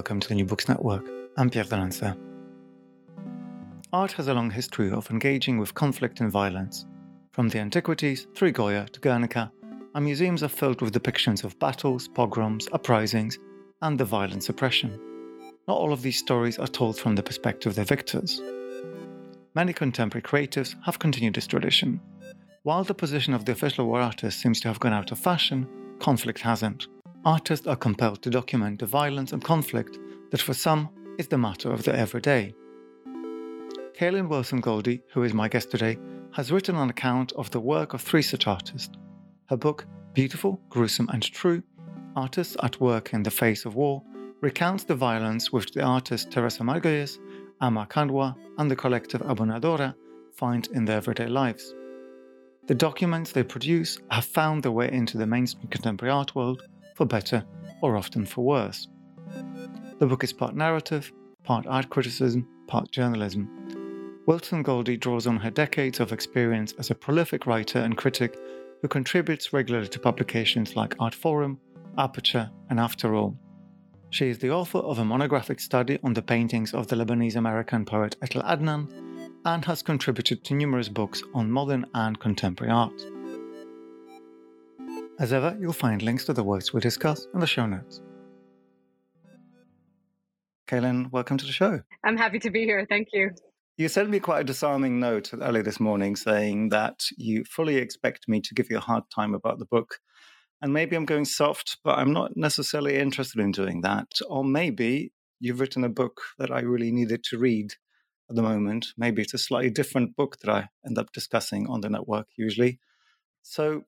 Welcome to the New Books Network. I'm Pierre Delancey. Art has a long history of engaging with conflict and violence. From the antiquities through Goya to Guernica, our museums are filled with depictions of battles, pogroms, uprisings, and the violent suppression. Not all of these stories are told from the perspective of the victors. Many contemporary creatives have continued this tradition. While the position of the official war artist seems to have gone out of fashion, conflict hasn't artists are compelled to document the violence and conflict that for some is the matter of the everyday. Kaelen Wilson Goldie, who is my guest today, has written an account of the work of three such artists. Her book, Beautiful, Gruesome and True Artists at Work in the Face of War, recounts the violence which the artists Teresa Margolles, Amar Kanwar, and the collective Abounaddara find in their everyday lives. The documents they produce have found their way into the mainstream contemporary art world for better or often for worse. The book is part narrative, part art criticism, part journalism. Wilson Goldie draws on her decades of experience as a prolific writer and critic who contributes regularly to publications like Artforum, Aperture, and Afterall. She is the author of a monographic study on the paintings of the Lebanese American poet Etel Adnan and has contributed to numerous books on modern and contemporary art. As ever, you'll find links to the works we discuss in the show notes. Kaelen, welcome to the show. I'm happy to be here. Thank you. You sent me quite a disarming note earlier this morning saying that you fully expect me to give you a hard time about the book. And maybe I'm going soft, but I'm not necessarily interested in doing that. Or maybe you've written a book that I really needed to read at the moment. Maybe it's a slightly different book that I end up discussing on the network usually. So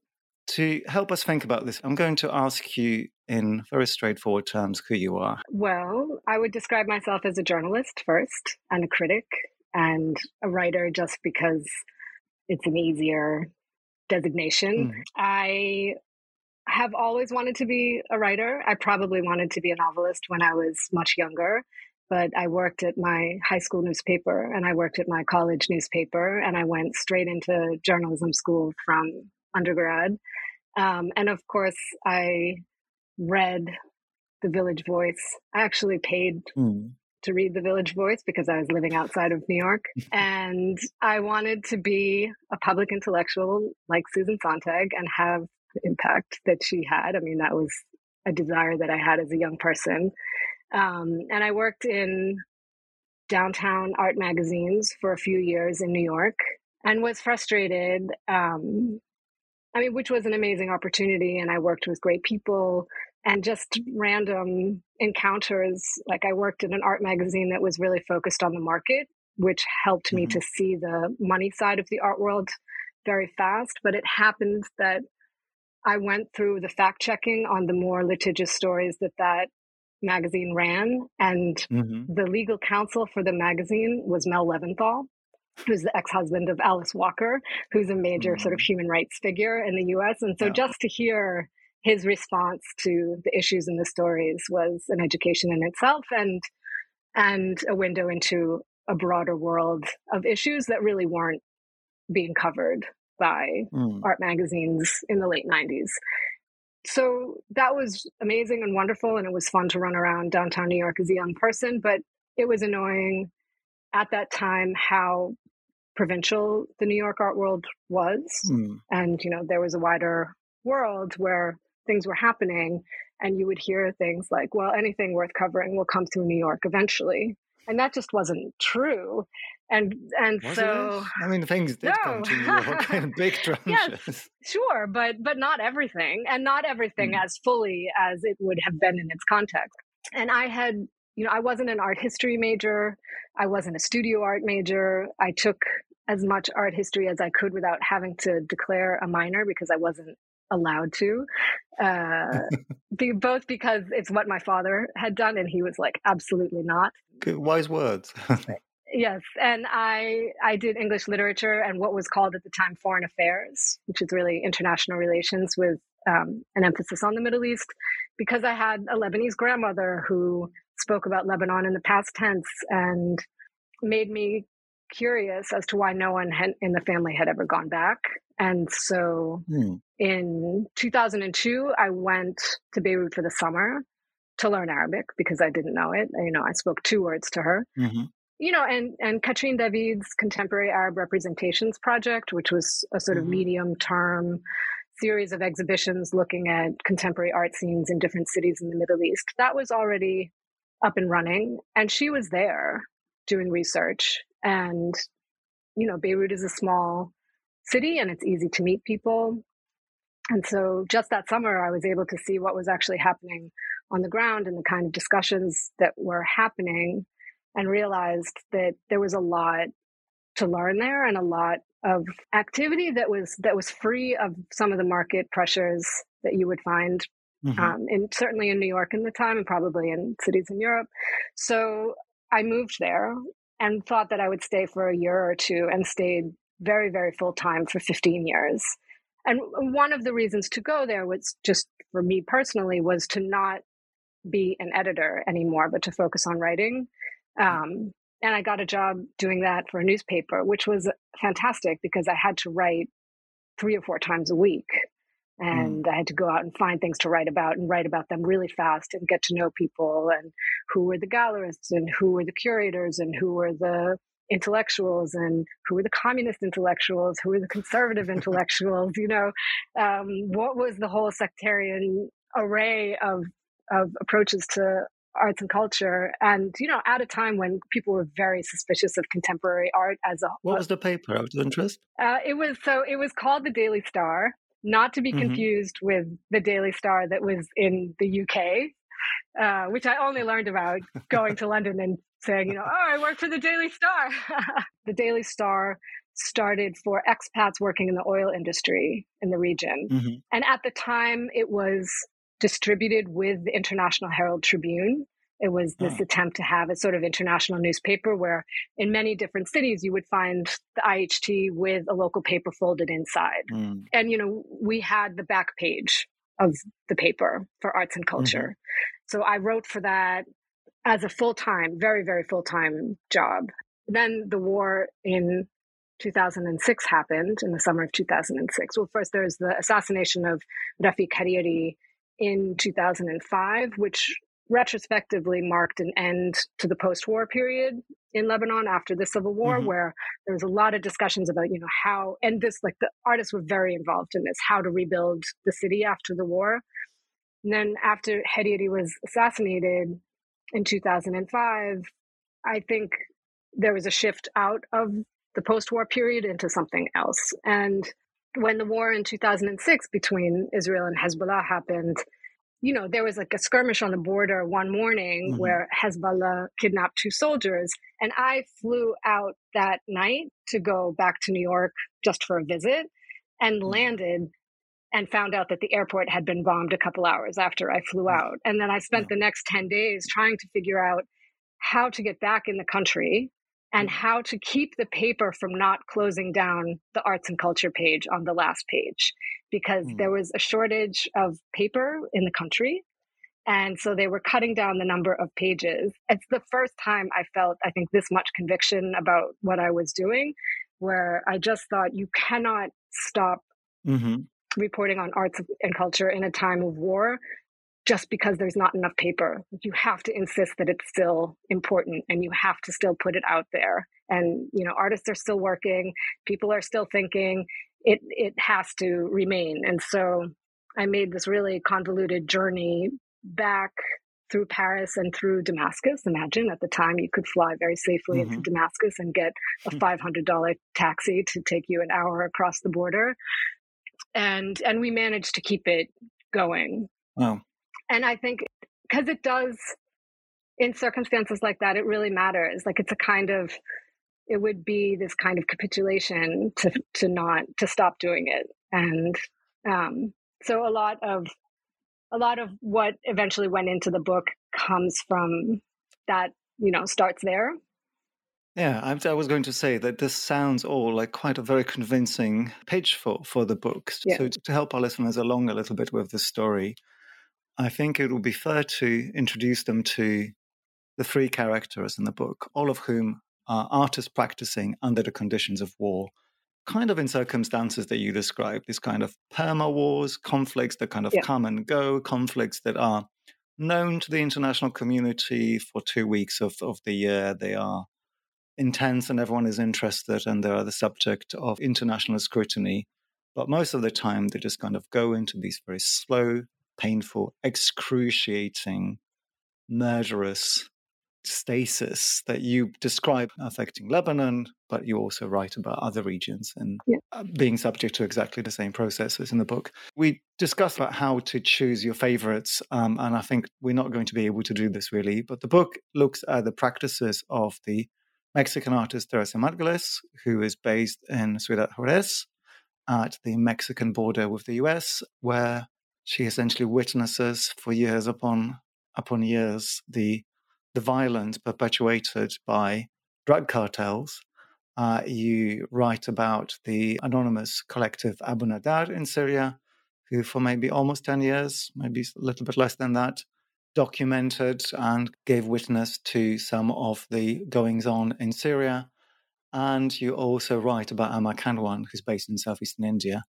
to help us think about this, I'm going to ask you in very straightforward terms who you are. Well, I would describe myself as a journalist first, and a critic, and a writer just because it's an easier designation. Mm. I have always wanted to be a writer. I probably wanted to be a novelist when I was much younger, but I worked at my high school newspaper and I worked at my college newspaper, and I went straight into journalism school from undergrad. Um, and of course, I read The Village Voice. I actually paid mm. to read The Village Voice because I was living outside of New York. and I wanted to be a public intellectual like Susan Sontag and have the impact that she had. I mean, that was a desire that I had as a young person. Um, and I worked in downtown art magazines for a few years in New York and was frustrated um, I mean, which was an amazing opportunity. And I worked with great people and just random encounters. Like I worked in an art magazine that was really focused on the market, which helped mm-hmm. me to see the money side of the art world very fast. But it happened that I went through the fact checking on the more litigious stories that that magazine ran. And mm-hmm. the legal counsel for the magazine was Mel Leventhal who's the ex-husband of Alice Walker, who's a major mm-hmm. sort of mm. human rights figure in the US. And so yeah. just to hear his response to the issues in the stories was an education in itself and and a window into a broader world of issues that really weren't being covered by mm. art magazines in the late 90s. So that was amazing and wonderful and it was fun to run around downtown New York as a young person, but it was annoying at that time how provincial the New York art world was. Mm. And, you know, there was a wider world where things were happening and you would hear things like, well, anything worth covering will come through New York eventually. And that just wasn't true. And and was so it? I mean things did no. come to New York in big tranches. yes, sure, but but not everything. And not everything mm. as fully as it would have been in its context. And I had you know, I wasn't an art history major. I wasn't a studio art major. I took as much art history as I could without having to declare a minor because I wasn't allowed to. Uh, be, both because it's what my father had done, and he was like, absolutely not. Good, wise words. yes, and I I did English literature and what was called at the time foreign affairs, which is really international relations with um, an emphasis on the Middle East, because I had a Lebanese grandmother who spoke about Lebanon in the past tense and made me curious as to why no one had, in the family had ever gone back. And so hmm. in 2002, I went to Beirut for the summer to learn Arabic because I didn't know it. You know, I spoke two words to her. Mm-hmm. You know, and and Catherine David's Contemporary Arab Representations Project, which was a sort of mm-hmm. medium term series of exhibitions looking at contemporary art scenes in different cities in the Middle East. That was already up and running, and she was there doing research. And, you know, Beirut is a small city and it's easy to meet people. And so just that summer, I was able to see what was actually happening on the ground and the kind of discussions that were happening and realized that there was a lot to learn there and a lot of activity that was that was free of some of the market pressures that you would find mm-hmm. um, and certainly in New York in the time and probably in cities in Europe. So I moved there and thought that I would stay for a year or two and stayed very, very full time for 15 years. And one of the reasons to go there was just for me personally was to not be an editor anymore, but to focus on writing. Um, and I got a job doing that for a newspaper, which was fantastic because I had to write three or four times a week. Mm. And mm. I had to go out and find things to write about and write about them really fast and get to know people and who were the gallerists and who were the curators and who were the intellectuals and who were the communist intellectuals, who were the conservative intellectuals, you know, um, what was the whole sectarian array of of approaches to arts and culture and you know at a time when people were very suspicious of contemporary art as a what was the paper out of interest uh, it was so it was called the daily star not to be mm-hmm. confused with the daily star that was in the uk uh, which i only learned about going to london and saying you know oh i work for the daily star the daily star started for expats working in the oil industry in the region mm-hmm. and at the time it was distributed with the International Herald Tribune. It was this oh. attempt to have a sort of international newspaper where, in many different cities, you would find the IHT with a local paper folded inside. Mm. And, you know, we had the back page of the paper for arts and culture. Mm-hmm. So I wrote for that as a full time, very, very full time job. Then the war in 2006 happened in the summer of 2006. Well, first there's the assassination of Rafik Hariri in 2005, which retrospectively marked an end to the post-war period in Lebanon after the civil war mm-hmm. where there was a lot of discussions about you know how and this like the artists were very involved in this how to rebuild the city after the war and then after Hariri was assassinated in 2005 I think there was a shift out of the post-war period into something else and when the war in 2006 between Israel and Hezbollah happened, you know, there was like a skirmish on the border one morning mm-hmm. where Hezbollah kidnapped two soldiers. And I flew out that night to go back to New York just for a visit and mm-hmm. landed and found out that the airport had been bombed a couple hours after I flew mm-hmm. out. And then I spent the next 10 days trying to figure out how to get back in the country and mm. how to keep the paper from not closing down the arts and culture page on the last page because mm. there was a shortage of paper in the country and so they were cutting down the number of pages it's the first time i felt i think this much conviction about what i was doing where i just thought you cannot stop mm-hmm. reporting on arts and culture in a time of war just because there's not enough paper. You have to insist that it's still important and you have to still put it out there. And, you know, artists are still working, people are still thinking, it, it has to remain. And so I made this really convoluted journey back through Paris and through Damascus. Imagine at the time you could fly very safely mm-hmm. into Damascus and get a $500 hmm. taxi to take you an hour across the border. And and we managed to keep it going. Wow. And I think because it does, in circumstances like that, it really matters. Like it's a kind of it would be this kind of capitulation to to not to stop doing it and um, so a lot of a lot of what eventually went into the book comes from that you know starts there yeah I, I was going to say that this sounds all like quite a very convincing pitch for for the book yeah. so to help our listeners along a little bit with the story i think it would be fair to introduce them to the three characters in the book all of whom are artists practicing under the conditions of war kind of in circumstances that you describe, these kind of perma wars, conflicts that kind of yeah. come and go, conflicts that are known to the international community for two weeks of, of the year. They are intense and everyone is interested and they are the subject of international scrutiny. But most of the time, they just kind of go into these very slow, painful, excruciating, murderous stasis that you describe affecting Lebanon, but you also write about other regions and yeah. Uh, being subject to exactly the same processes in the book. We discussed about how to choose your favorites, um, and I think we're not going to be able to do this really, but the book looks at the practices of the Mexican artist Teresa Margolles, who is based in Ciudad Juarez at the Mexican border with the US, where she essentially witnesses for years upon upon years the the violence perpetuated by drug cartels. Uh, you write about the anonymous collective Abu Nadar in Syria, who for maybe almost 10 years, maybe a little bit less than that, documented and gave witness to some of the goings on in Syria. And you also write about Amar Kanwar, who's based in southeastern India,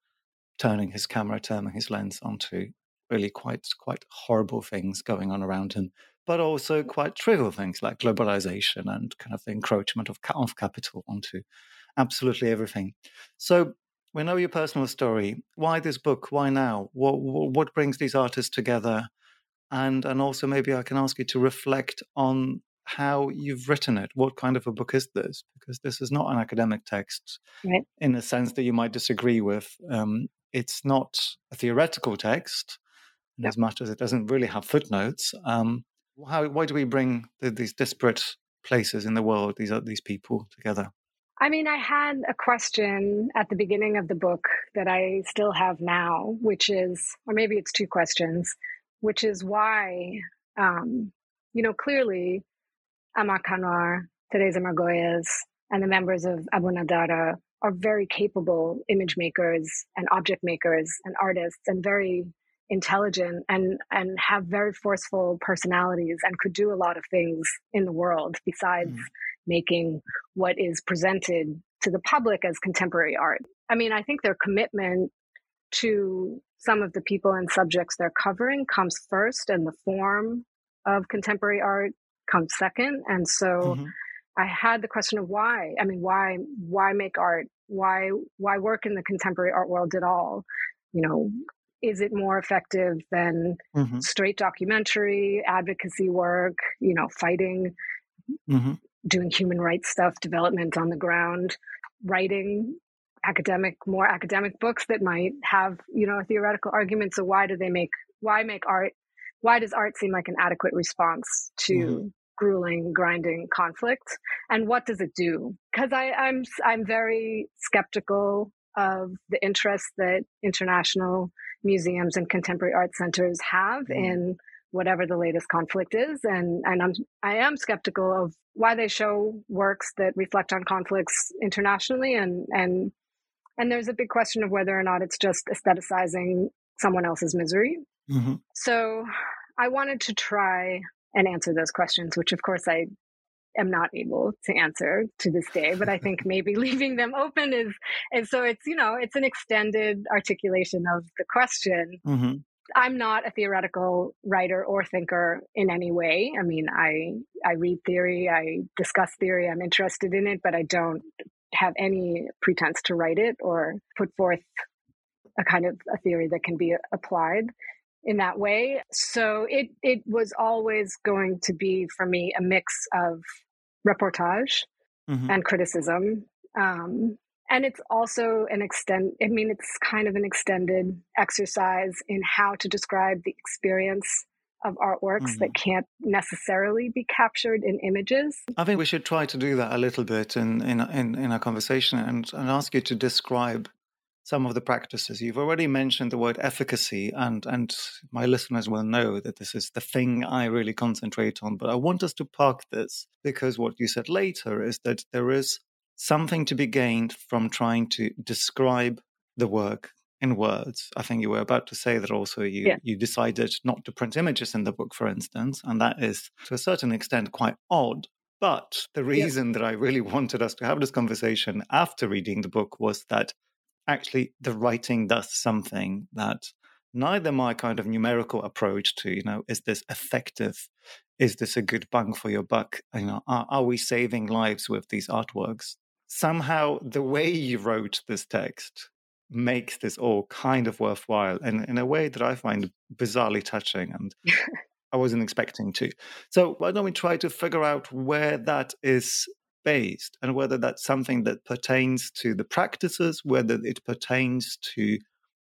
turning his camera, turning his lens onto really quite quite horrible things going on around him but also quite trivial things like globalization and kind of the encroachment of, of capital onto absolutely everything. So we know your personal story. Why this book? Why now? What, what brings these artists together? And and also maybe I can ask you to reflect on how you've written it. What kind of a book is this? Because this is not an academic text right. in a sense that you might disagree with. Um, it's not a theoretical text, as much as it doesn't really have footnotes. Um, how, why do we bring the, these disparate places in the world, these these people together? I mean, I had a question at the beginning of the book that I still have now, which is, or maybe it's two questions, which is why, um, you know, clearly Amar Kanwar, Teresa Margolles, and the members of Abu Nadara are very capable image makers and object makers and artists and very intelligent and and have very forceful personalities and could do a lot of things in the world besides mm. making what is presented to the public as contemporary art. I mean, I think their commitment to some of the people and subjects they're covering comes first and the form of contemporary art comes second and so mm-hmm. I had the question of why. I mean, why why make art? Why why work in the contemporary art world at all? You know, is it more effective than mm-hmm. straight documentary advocacy work you know fighting mm-hmm. doing human rights stuff development on the ground writing academic more academic books that might have you know a theoretical argument so why do they make why make art why does art seem like an adequate response to mm-hmm. Grueling grinding conflict and what does it do because i'm i'm very skeptical of the interest that international museums and contemporary art centers have mm. in whatever the latest conflict is and and I'm I am skeptical of why they show works that reflect on conflicts internationally and and and there's a big question of whether or not it's just aestheticizing someone else's misery. Mm-hmm. So I wanted to try and answer those questions, which of course I am not able to answer to this day but i think maybe leaving them open is and so it's you know it's an extended articulation of the question. Mm-hmm. i'm not a theoretical writer or thinker in any way. I mean i i read theory i discuss theory i'm interested in it but i don't have any pretense to write it or put forth a kind of a theory that can be applied in that way. So it it was always going to be for me a mix of reportage mm-hmm. and criticism. Um, and it's also an extend i mean it's kind of an extended exercise in how to describe the experience of artworks mm-hmm. that can't necessarily be captured in images. I think we should try to do that a little bit in in in, in our conversation and, and ask you to describe some of the practices. You've already mentioned the word efficacy, and and my listeners will know that this is the thing I really concentrate on. But I want us to park this because what you said later is that there is something to be gained from trying to describe the work in words. I think you were about to say that also you, yeah. you decided not to print images in the book, for instance, and that is to a certain extent quite odd. But the reason yeah. that I really wanted us to have this conversation after reading the book was that actually the writing does something that neither my kind of numerical approach to, you know, is this effective? Is this a good bang for your buck? You know, are, are we saving lives with these artworks? Somehow the way you wrote this text makes this all kind of worthwhile and in a way that I find bizarrely touching and I wasn't expecting to. So why don't we try to figure out where that is based and whether that's something that pertains to the practices, whether it pertains to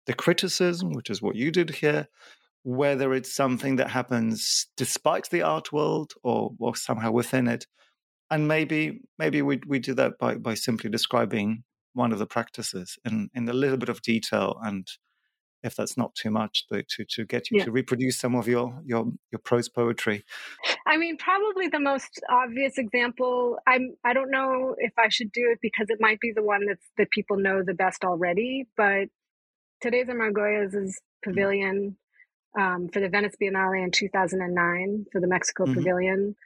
the criticism, which is what you did here, whether it's something that happens despite the art world or, or somehow within it. And maybe maybe we we do that by, by simply describing one of the practices in, in a little bit of detail and if that's not too much to to, to get you yeah. to reproduce some of your your your prose poetry i mean probably the most obvious example i'm i don't know if i should do it because it might be the one that's that people know the best already but Teresa Margolles' mm. pavilion um, for the Venice Biennale in 2009 for the Mexico mm-hmm. Pavilion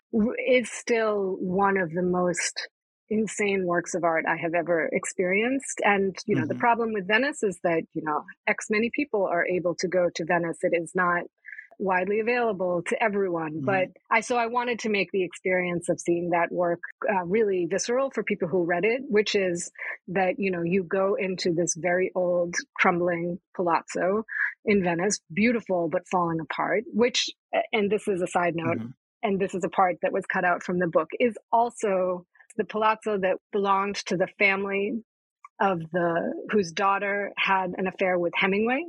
is still one of the most insane works of art I have ever experienced. And, you know, mm-hmm. the problem with Venice is that, you know, X many people are able to go to Venice. It is not widely available to everyone. Mm-hmm. But I, so I wanted to make the experience of seeing that work uh, really visceral for people who read it, which is that, you know, you go into this very old crumbling palazzo in Venice, beautiful, but falling apart, which, and this is a side note, mm-hmm. and this is a part that was cut out from the book, is also the palazzo that belonged to the family of the whose daughter had an affair with Hemingway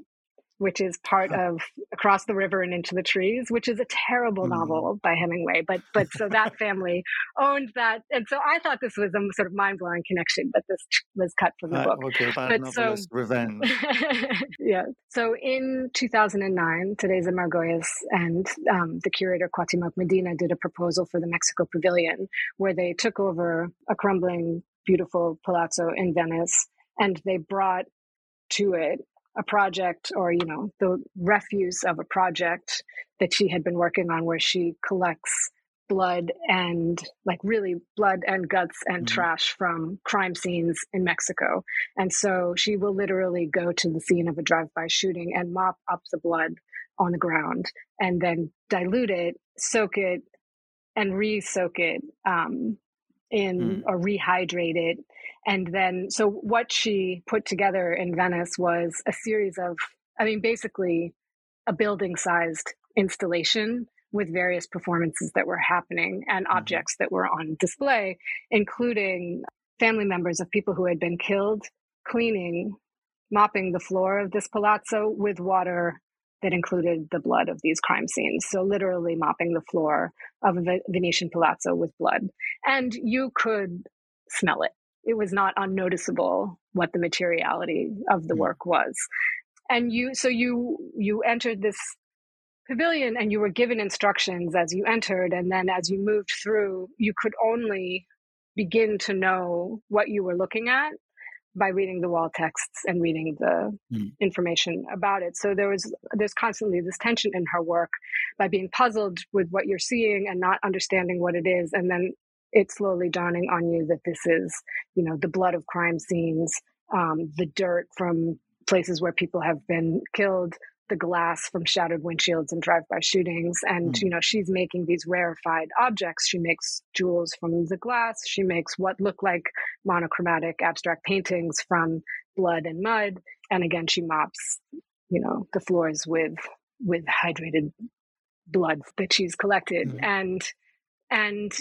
which is part of Across the River and Into the Trees, which is a terrible mm. novel by Hemingway. But but so that family owned that, and so I thought this was a sort of mind blowing connection, but this was cut from the uh, book. Okay, but so revenge. yeah. So in 2009, Teresa Margolles and um, the curator Cuauhtemoc Medina did a proposal for the Mexico Pavilion, where they took over a crumbling, beautiful palazzo in Venice, and they brought to it a project or you know the refuse of a project that she had been working on where she collects blood and like really blood and guts and mm-hmm. trash from crime scenes in Mexico. And so she will literally go to the scene of a drive-by shooting and mop up the blood on the ground and then dilute it, soak it, and re-soak it um, in mm. or rehydrate it and then, so what she put together in Venice was a series of, I mean, basically a building sized installation with various performances that were happening and mm-hmm. objects that were on display, including family members of people who had been killed, cleaning, mopping the floor of this palazzo with water that included the blood of these crime scenes. So, literally mopping the floor of a Venetian palazzo with blood. And you could smell it it was not unnoticeable what the materiality of the mm. work was and you so you you entered this pavilion and you were given instructions as you entered and then as you moved through you could only begin to know what you were looking at by reading the wall texts and reading the mm. information about it so there was there's constantly this tension in her work by being puzzled with what you're seeing and not understanding what it is and then it's slowly dawning on you that this is, you know, the blood of crime scenes, um, the dirt from places where people have been killed, the glass from shattered windshields and drive-by shootings. And, mm. you know, she's making these rarefied objects. She makes jewels from the glass. She makes what look like monochromatic abstract paintings from blood and mud. And again, she mops, you know, the floors with with hydrated blood that she's collected. Mm. And and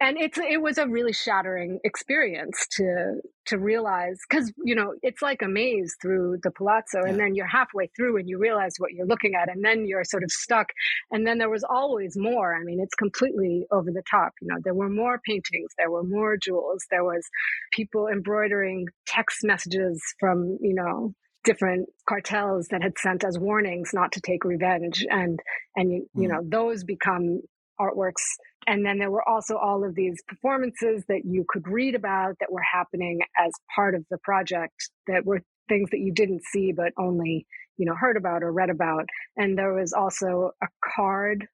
and it's it was a really shattering experience to to realize because you know it's like a maze through the palazzo yeah. and then you're halfway through and you realize what you're looking at and then you're sort of stuck. And then there was always more. I mean it's completely over the top you know there were more paintings there were more jewels there was people embroidering text messages from you know different cartels that had sent as warnings not to take revenge. And and you, you know those become artworks and then there were also all of these performances that you could read about that were happening as part of the project that were things that you didn't see but only you know heard about or read about and there was also a card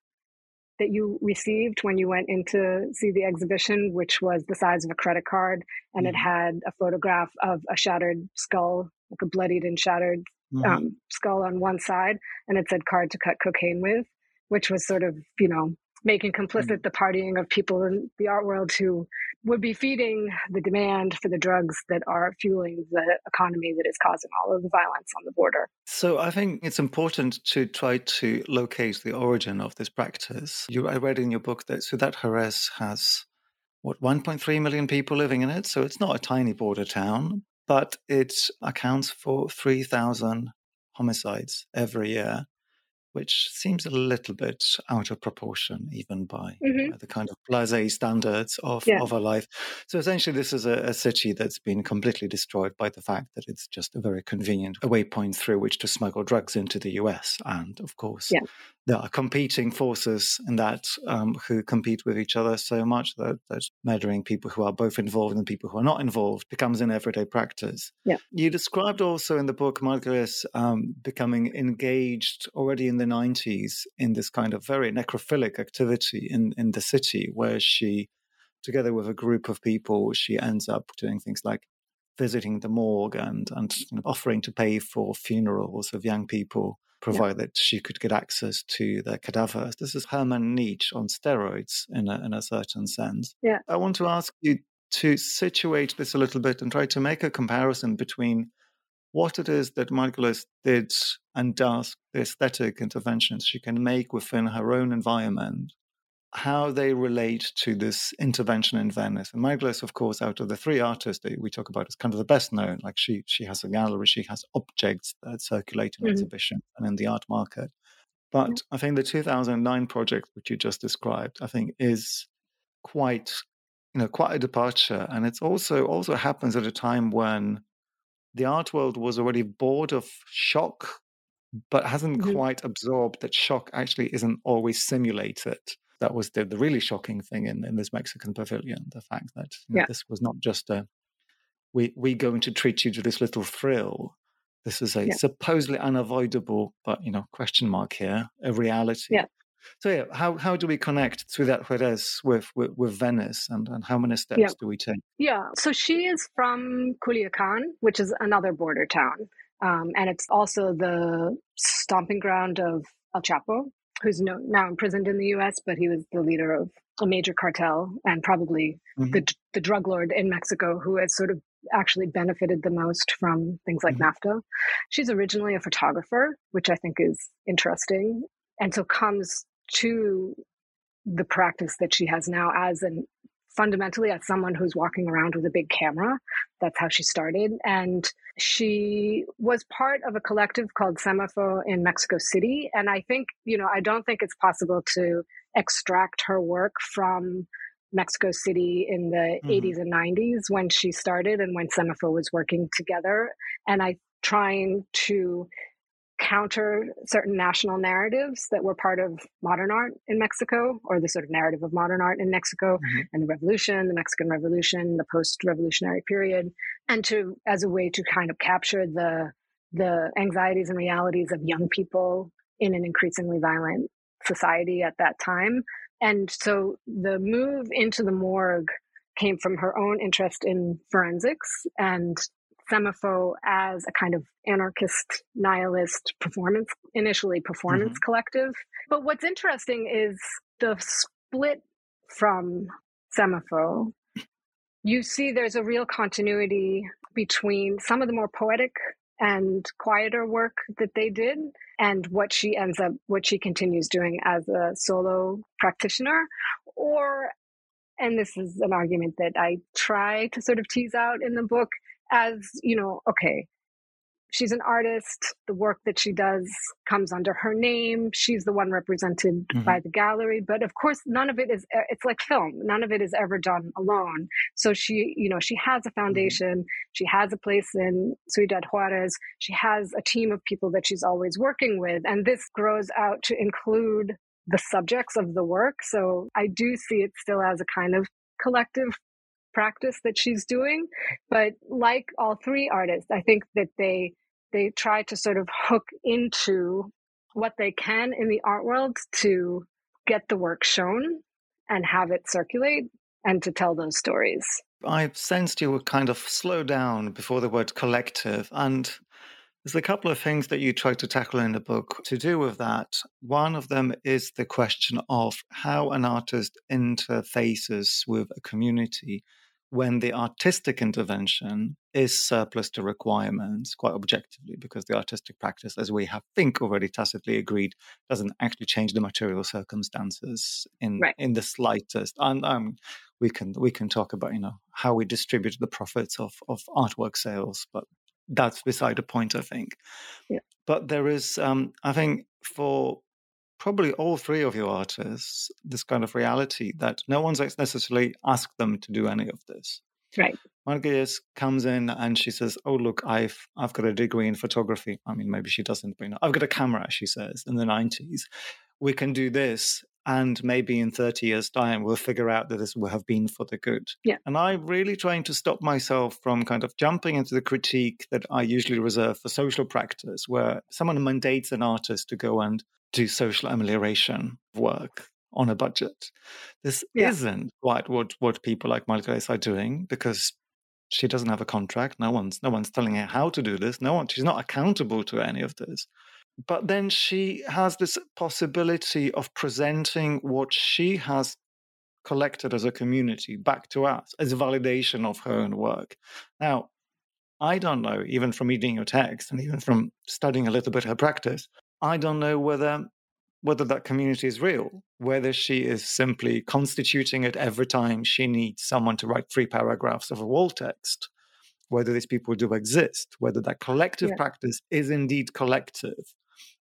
that you received when you went in to see the exhibition which was the size of a credit card and mm-hmm. it had a photograph of a shattered skull like a bloodied and shattered mm-hmm. um, skull on one side and it said card to cut cocaine with which was sort of you know making complicit mm-hmm. the partying of people in the art world who would be feeding the demand for the drugs that are fueling the economy that is causing all of the violence on the border. So I think it's important to try to locate the origin of this practice. You, I read in your book that Ciudad Juarez has what 1.3 million people living in it, so it's not a tiny border town, but it accounts for 3,000 homicides every year which seems a little bit out of proportion, even by mm-hmm. the kind of blase standards of, yeah. of our life. So essentially, this is a, a, city that's been completely destroyed by the fact that it's just a very convenient waypoint through which to smuggle drugs into the US. And of course, yeah there are competing forces in that um, who compete with each other so much that, that murdering people who are both involved and people who are not involved becomes an everyday practice. Yeah. You described also in the book Marguerite um, becoming engaged already in the 90s in this kind of very necrophilic activity in, in the city where she, together with a group of people, she ends up doing things like visiting the morgue and, and offering to pay for funerals of young people provided yeah. she could get access to their cadavers. This is Hermann Nitsch on steroids in a, in a certain sense. Yeah. I want to ask you to situate this a little bit and try to make a comparison between what it is that Michaelis did and does, the aesthetic interventions she can make within her own environment, how they relate to this intervention in Venice. And Margolles, of course, out of the three artists that we talk about, is kind of the best known. Like she, she has a gallery, she has objects that circulate in mm-hmm. exhibition and in the art market. But mm-hmm. I think the 2009 project, which you just described, I think is quite, you know, quite a departure. And it's also also happens at a time when the art world was already bored of shock, but hasn't mm-hmm. quite absorbed that shock actually isn't always simulated that was the, the really shocking thing in, in this Mexican pavilion the fact that know, this was not just a we we're going to treat you to this little thrill. This is a yeah. supposedly unavoidable, but you know, question mark here, a reality. Yeah. So yeah, how how do we connect Ciudad Juarez with, with, with Venice and, and how many steps yeah. do we take? Yeah. So she is from Culiacan, which is another border town. Um, and it's also the stomping ground of El Chapo, who's no, now imprisoned in the U.S., but he was the leader of a major cartel and probably mm-hmm. the the drug lord in Mexico who has sort of actually benefited the most from things like mm-hmm. NAFTA. She's originally a photographer, which I think is interesting, and so comes to the practice that she has now as an fundamentally as someone who's walking around with a big camera. That's how she started. And she was part of a collective called SEMEFO in Mexico City. And I think, you know, I don't think it's possible to extract her work from Mexico City in the mm-hmm. 80s and 90s when she started and when SEMEFO was working together. And I trying to counter certain national narratives that were part of modern art in Mexico, or the sort of narrative of modern art in Mexico mm-hmm. and the revolution, the Mexican Revolution, the post-revolutionary period, and to as a way to kind of capture the the anxieties and realities of young people in an increasingly violent society at that time. And so the move into the morgue came from her own interest in forensics and SEMEFO as a kind of anarchist, nihilist performance, initially performance mm-hmm. collective. But what's interesting is the split from SEMEFO. You see there's a real continuity between some of the more poetic and quieter work that they did and what she ends up what she continues doing as a solo practitioner or and this is an argument that I try to sort of tease out in the book as, you know, okay, she's an artist. The work that she does comes under her name. She's the one represented mm-hmm. by the gallery. But of course, none of it is, it's like film. None of it is ever done alone. So she, you know, she has a mm-hmm. foundation. Mm-hmm. She has a place in Ciudad Juarez. She has a team of people that she's always working with. And this grows out to include the subjects of the work. So I do see it still as a kind of collective practice that she's doing. But like all three artists, I think that they they try to sort of hook into what they can in the art world to get the work shown and have it circulate and to tell those stories. I sensed you would kind of slow down before the word collective. And there's a couple of things that you try to tackle in the book to do with that. One of them is the question of how an artist interfaces with a community when the artistic intervention is surplus to requirements, quite objectively, because the artistic practice, as we have think already tacitly agreed, doesn't actually change the material circumstances in right. in the slightest. And um, we can we can talk about you know how we distribute the profits of of artwork sales, but that's beside the point, I think. Yeah. But there is, um, I think, for probably all three of your artists this kind of reality that no one's necessarily asked them to do any of this. Right. Marguerite comes in and she says, "Oh look, I've I've got a degree in photography. I mean, maybe she doesn't, but you know, I've got a camera." She says in the nineties, we can do this, and maybe in thirty years' time, we'll figure out that this will have been for the good. Yeah. And I'm really trying to stop myself from kind of jumping into the critique that I usually reserve for social practice, where someone mandates an artist to go and do social amelioration work on a budget. This yeah. isn't quite what, what people like Marguerite are doing because she doesn't have a contract. No one's no one's telling her how to do this. No one she's not accountable to any of this. But then she has this possibility of presenting what she has collected as a community back to us as a validation of her own work. Now, I don't know, even from reading your text and even from studying a little bit her practice, I don't know whether whether that community is real, whether she is simply constituting it every time she needs someone to write three paragraphs of a wall text, whether these people do exist, whether that collective yeah. practice is indeed collective,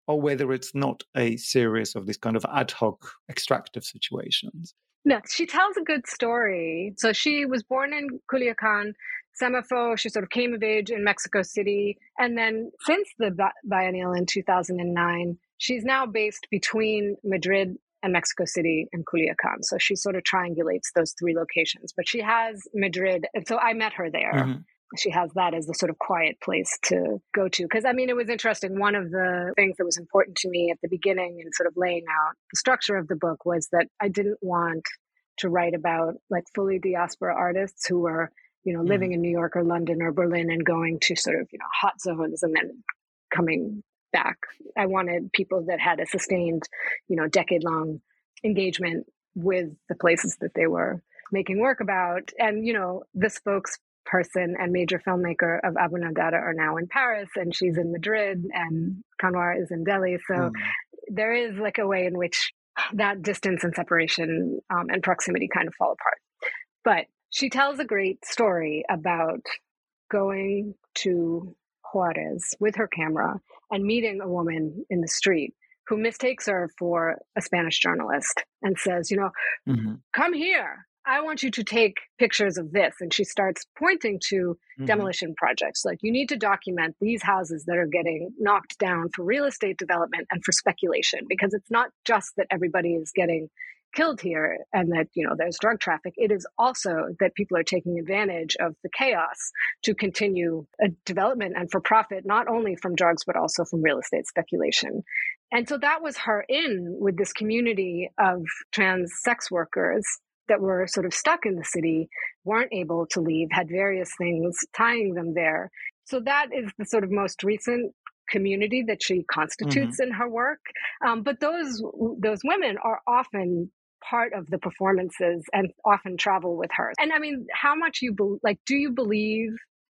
or whether it's not a series of these kind of ad hoc extractive situations. No, she tells a good story. So she was born in Culiacan. SEMEFO, she sort of came of age in Mexico City. And then since the biennial in 2009, she's now based between Madrid and Mexico City and Culiacan. So she sort of triangulates those three locations. But she has Madrid. And so I met her there. Mm-hmm. She has that as the sort of quiet place to go to. Because I mean, it was interesting. One of the things that was important to me at the beginning and sort of laying out the structure of the book was that I didn't want to write about like fully diaspora artists who were you know, living mm. in New York or London or Berlin and going to sort of, you know, hot zones and then coming back. I wanted people that had a sustained, you know, decade long engagement with the places that they were making work about. And, you know, the spokesperson and major filmmaker of Abu Naddara are now in Paris and she's in Madrid and Kanwar is in Delhi. So mm. there is like a way in which that distance and separation um, and proximity kind of fall apart. But she tells a great story about going to Juarez with her camera and meeting a woman in the street who mistakes her for a Spanish journalist and says, You know, mm-hmm. come here. I want you to take pictures of this. And she starts pointing to mm-hmm. demolition projects. Like, you need to document these houses that are getting knocked down for real estate development and for speculation, because it's not just that everybody is getting killed here and that you know there's drug traffic it is also that people are taking advantage of the chaos to continue a development and for profit not only from drugs but also from real estate speculation and so that was her in with this community of trans sex workers that were sort of stuck in the city weren't able to leave had various things tying them there so that is the sort of most recent community that she constitutes mm-hmm. in her work. Um, but those those women are often part of the performances and often travel with her. And I mean, how much you be- like do you believe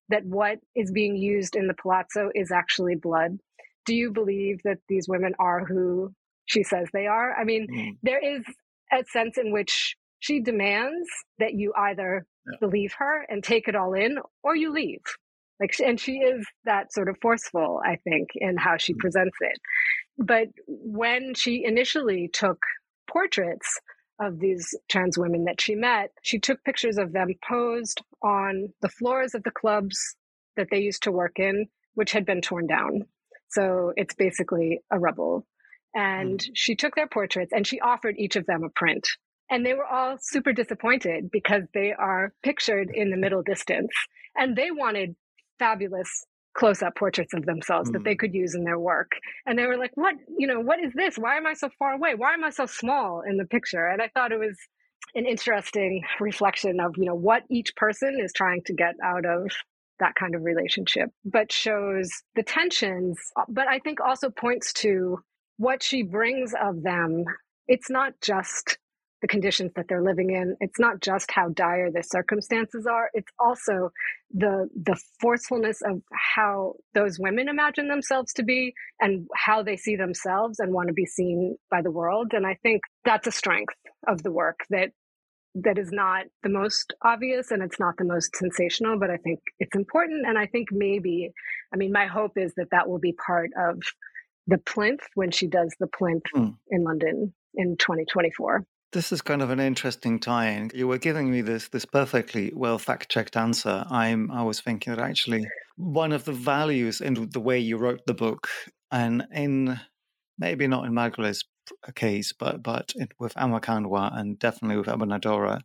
that what is being used in the palazzo is actually blood? Do you believe that these women are who she says they are? I mean, mm. there is a sense in which she demands that you either yeah. believe her and take it all in or you leave. Like, and she is that sort of forceful, I think, in how she mm-hmm. presents it. But when she initially took portraits of these trans women that she met, she took pictures of them posed on the floors of the clubs that they used to work in, which had been torn down. So it's basically a rubble. And mm. she took their portraits and she offered each of them a print. And they were all super disappointed because they are pictured in the middle distance. And they wanted fabulous close up portraits of themselves mm. that they mm. could use in their work. And they were like, what, you know, what is this? Why am I so far away? Why am I so small in the picture? And I thought it was an interesting reflection of, you know, what each person is trying to get out of that kind of relationship, but shows the tensions, but I think also points to what she brings of them. It's not just the conditions that they're living in. It's not just how dire the circumstances are. It's also the the forcefulness of how those women imagine themselves to be and how they see themselves and want to be seen by the world. And I think that's a strength of the work that that is not the most obvious and it's not the most sensational, but I think it's important. And I think maybe, I mean, my hope is that that will be part of the plinth when she does the plinth mm. in London in 2024. This is kind of an interesting tie-in. You were giving me this this perfectly well fact-checked answer. I'm I was thinking that actually one of the values in the way you wrote the book, and in maybe not in Margolles's case, but but it, with Amar Kanwar and definitely with Abounaddara,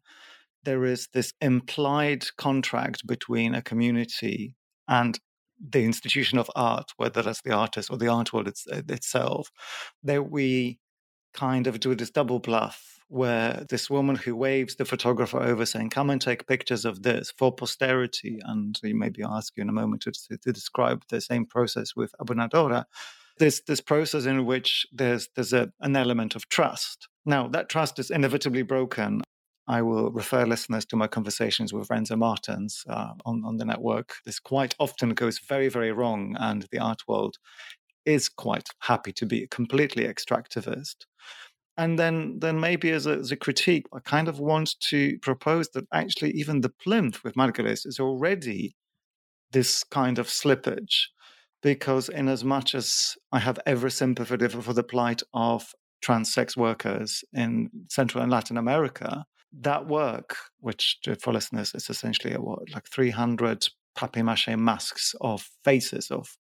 there is this implied contract between a community and the institution of art, whether that's the artist or the art world it's, itself, that we kind of do this double bluff where this woman who waves the photographer over saying, Come and take pictures of this for posterity. And maybe ask you in a moment to, to, describe the same process with Abounaddara. This, this process in which there's, there's a, an element of trust. Now, that trust is inevitably broken. I will refer listeners to my conversations with Renzo Martens uh, on, on the network. This quite often goes very, very wrong, and the art world is quite happy to be completely extractivist. And then, then maybe as a, as a critique, I kind of want to propose that actually even the plinth with Margolles is already this kind of slippage, because in as much as I have every sympathy for the plight of trans sex workers in Central and Latin America, that work, which for listeners is essentially a what like 300 papier-mâché masks of faces of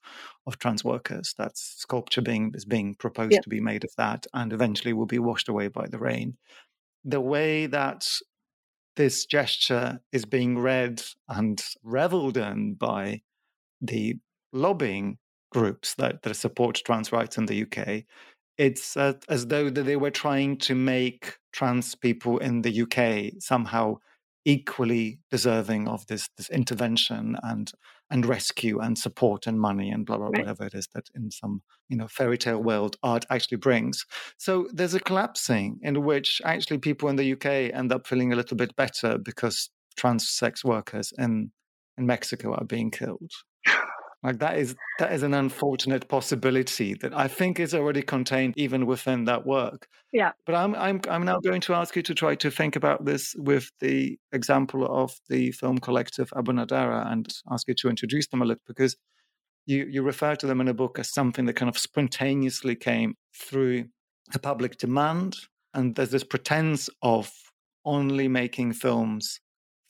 of trans workers. That sculpture being is being proposed yep. to be made of that, and eventually will be washed away by the rain. The way that this gesture is being read and reveled in by the lobbying groups that, that support trans rights in the UK, it's uh, as though they were trying to make trans people in the UK somehow equally deserving of this this intervention and and rescue and support and money and blah blah right. whatever it is that in some you know fairy tale world art actually brings. So there's a collapsing in which actually people in the UK end up feeling a little bit better because trans sex workers in in Mexico are being killed. Like that is that is an unfortunate possibility that I think is already contained even within that work. Yeah. But I'm I'm I'm now going to ask you to try to think about this with the example of the film collective Abounaddara and ask you to introduce them a little because you you refer to them in a book as something that kind of spontaneously came through a public demand and there's this pretense of only making films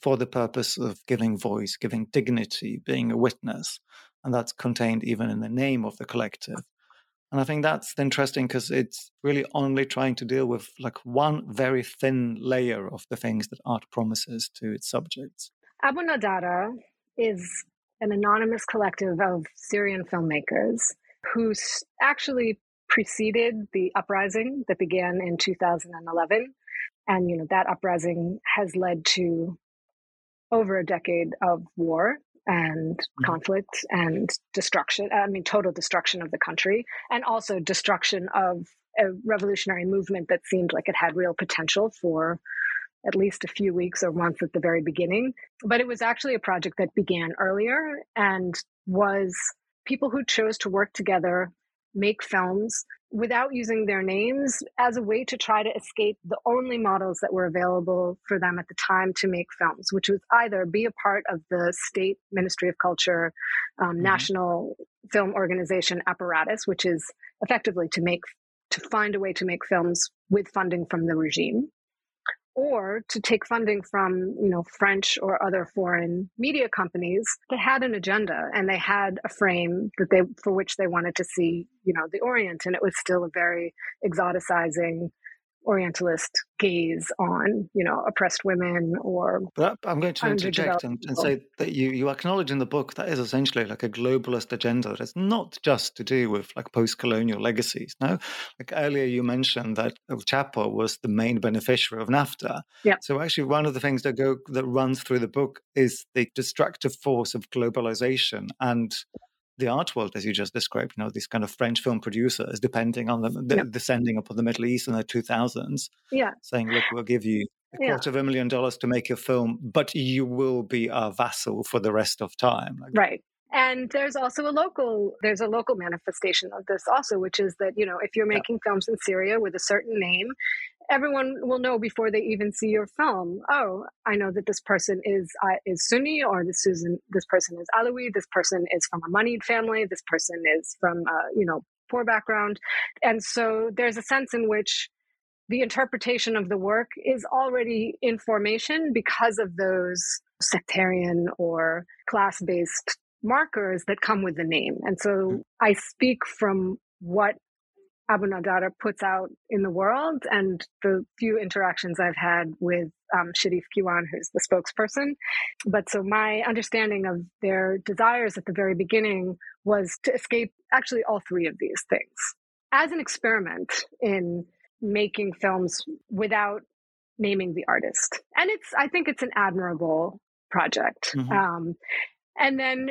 for the purpose of giving voice, giving dignity, being a witness and that's contained even in the name of the collective. And I think that's interesting because it's really only trying to deal with like one very thin layer of the things that art promises to its subjects. Abounaddara is an anonymous collective of Syrian filmmakers who actually preceded the uprising that began in 2011. And, you know, that uprising has led to over a decade of war and mm-hmm. conflict and destruction. I mean, total destruction of the country, and also destruction of a revolutionary movement that seemed like it had real potential for at least a few weeks or months at the very beginning. But it was actually a project that began earlier and was people who chose to work together, make films without using their names as a way to try to escape the only models that were available for them at the time to make films, which was either be a part of the state Ministry of Culture, um, mm-hmm. national film organization apparatus, which is effectively to make to find a way to make films with funding from the regime or to take funding from you know french or other foreign media companies that had an agenda and they had a frame that they for which they wanted to see you know the orient. And it was still a very exoticizing Orientalist gaze on, you know, oppressed women or. But I'm going to interject and, and, say that you, you acknowledge in the book that is essentially like a globalist agenda. that is not just to do with like post colonial legacies. No, like earlier you mentioned that El Chapo was the main beneficiary of NAFTA. Yeah. So actually, one of the things that go that runs through the book is the destructive force of globalization and the art world, as you just described, you know, these kind of French film producers, depending on them, the, descending upon the Middle East in the 2000s, yeah. saying, look, we'll give you a yeah. quarter of a million dollars to make your film, but you will be our vassal for the rest of time. Like, right. And there's also a local there's a local manifestation of this also, which is that you know if you're making yeah. films in Syria with a certain name, everyone will know before they even see your film. Oh, I know that this person is uh, is Sunni, or this is this person is Alawi. This person is from a moneyed family. This person is from uh, you know poor background, and so there's a sense in which the interpretation of the work is already in formation because of those sectarian or class based markers that come with the name. And so mm. I speak from what Abounaddara puts out in the world and the few interactions I've had with um, Charif Kiwan, who's the spokesperson. But so my understanding of their desires at the very beginning was to escape actually all three of these things as an experiment in making films without naming the artist. And it's, I think it's an admirable project. Mm-hmm. Um, and then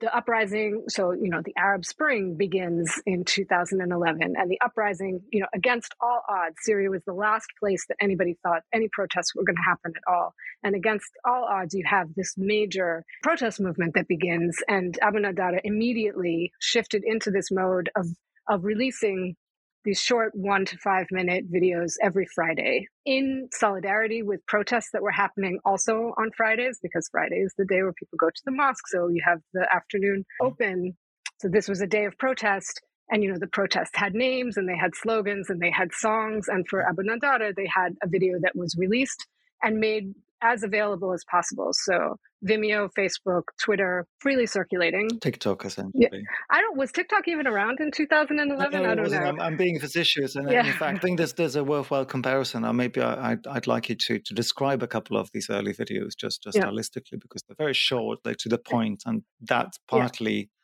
the uprising so you know the arab spring begins in 2011 and the uprising you know against all odds syria was the last place that anybody thought any protests were going to happen at all. And against all odds you have this major protest movement that begins and Abounaddara immediately shifted into this mode of of releasing these short one to five minute videos every Friday in solidarity with protests that were happening also on Fridays, because Friday is the day where people go to the mosque. So you have the afternoon open. So this was a day of protest. And, you know, the protests had names and they had slogans and they had songs. And for Abounaddara, they had a video that was released and made as available as possible. So Vimeo, Facebook, Twitter, freely circulating. TikTok, essentially. Yeah. I don't. Was TikTok even around in 2011? No, I don't know. I'm, I'm, being facetious, and yeah. in fact, I think there's there's a worthwhile comparison. Or maybe I, would I'd like you to to describe a couple of these early videos just just yeah. stylistically because they're very short, they're to the point, and that's partly.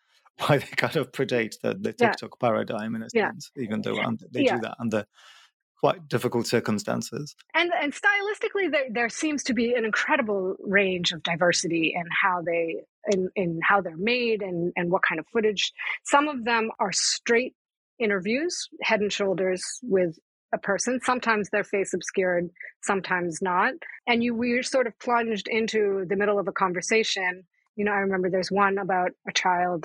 Why they kind of predate the, the TikTok paradigm in a sense, even though they do that under quite difficult circumstances. And and stylistically, there, there seems to be an incredible range of diversity in how they in, in how they're made and and what kind of footage. Some of them are straight interviews, head and shoulders with a person. Sometimes their face obscured, sometimes not. And you we're sort of plunged into the middle of a conversation. You know, I remember there's one about a child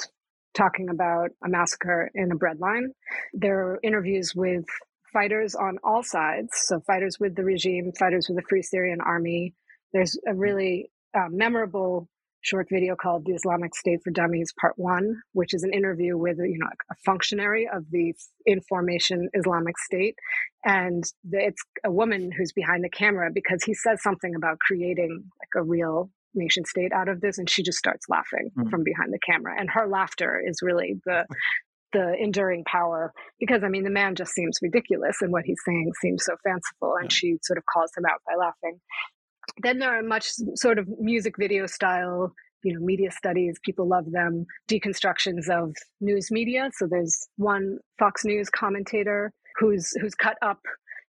talking about a massacre in a breadline. There are interviews with fighters on all sides. So, fighters with the regime, fighters with the Free Syrian Army. There's a really uh, memorable short video called "The Islamic State for Dummies" Part One, which is an interview with you know a functionary of the information Islamic State, and it's a woman who's behind the camera because he says something about creating like a real nation state out of this and she just starts laughing mm. from behind the camera and her laughter is really the the enduring power because I mean the man just seems ridiculous and what he's saying seems so fanciful and she sort of calls him out by laughing. Then there are much sort of music video style, you know, media studies, people love them, deconstructions of news media. So there's one Fox News commentator who's who's cut up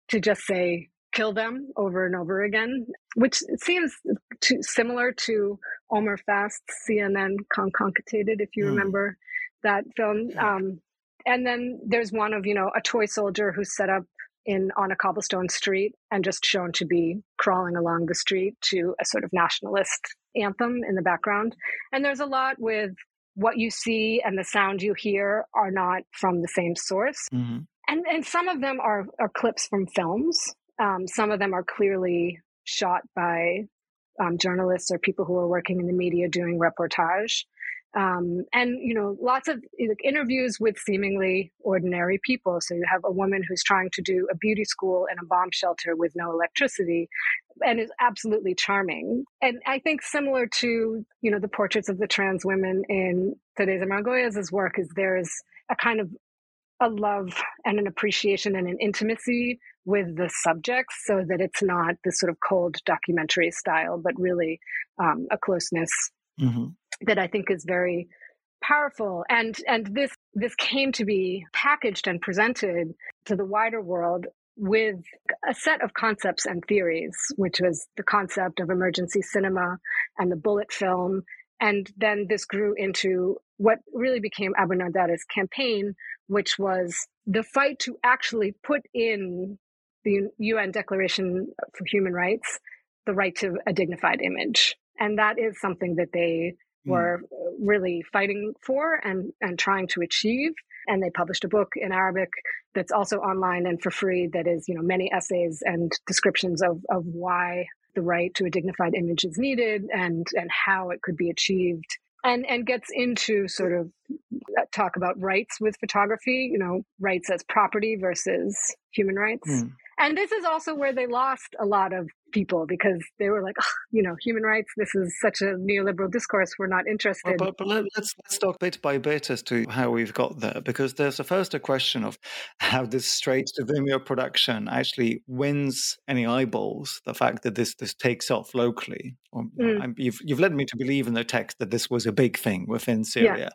to just say kill them over and over again, which seems too similar to Omer Fast's CNN Concocted, if you mm. remember that film. Um, and then there's one of you know a toy soldier who's set up in on a cobblestone street and just shown to be crawling along the street to a sort of nationalist anthem in the background. And there's a lot with what you see and the sound you hear are not from the same source. Mm-hmm. and and some of them are are clips from films. Um, some of them are clearly shot by um, journalists or people who are working in the media doing reportage. Um, and you know lots of interviews with seemingly ordinary people. So you have a woman who's trying to do a beauty school in a bomb shelter with no electricity and is absolutely charming. And i think similar to you know the portraits of the trans women in teresa margolles' work is there's a kind of a love and an appreciation and an intimacy with the subjects so that it's not this sort of cold documentary style but really um, a closeness mm-hmm that I think is very powerful. And and this this came to be packaged and presented to the wider world with a set of concepts and theories which was the concept of emergency cinema and the bullet film. And then this grew into what really became Abounaddara's campaign which was the fight to actually put in the UN Declaration for Human Rights the right to a dignified image. And that is something that they Mm. were really fighting for and, and trying to achieve. And they published a book in Arabic that's also online and for free that is, you know, many essays and descriptions of, of why the right to a dignified image is needed and, and how it could be achieved. And, and gets into sort of uh, talk about rights with photography, you know, rights as property versus human rights. Mm. And this is also where they lost a lot of people because they were like, oh, you know, human rights. This is such a neoliberal discourse. We're not interested. Well, but, but let, us let's talk bit by bit as to how we've got there, because there's a first a question of how this straight to Vimeo production actually wins any eyeballs. The fact that this this takes off locally. Mm. You've you've led me to believe in the text that this was a big thing within Syria,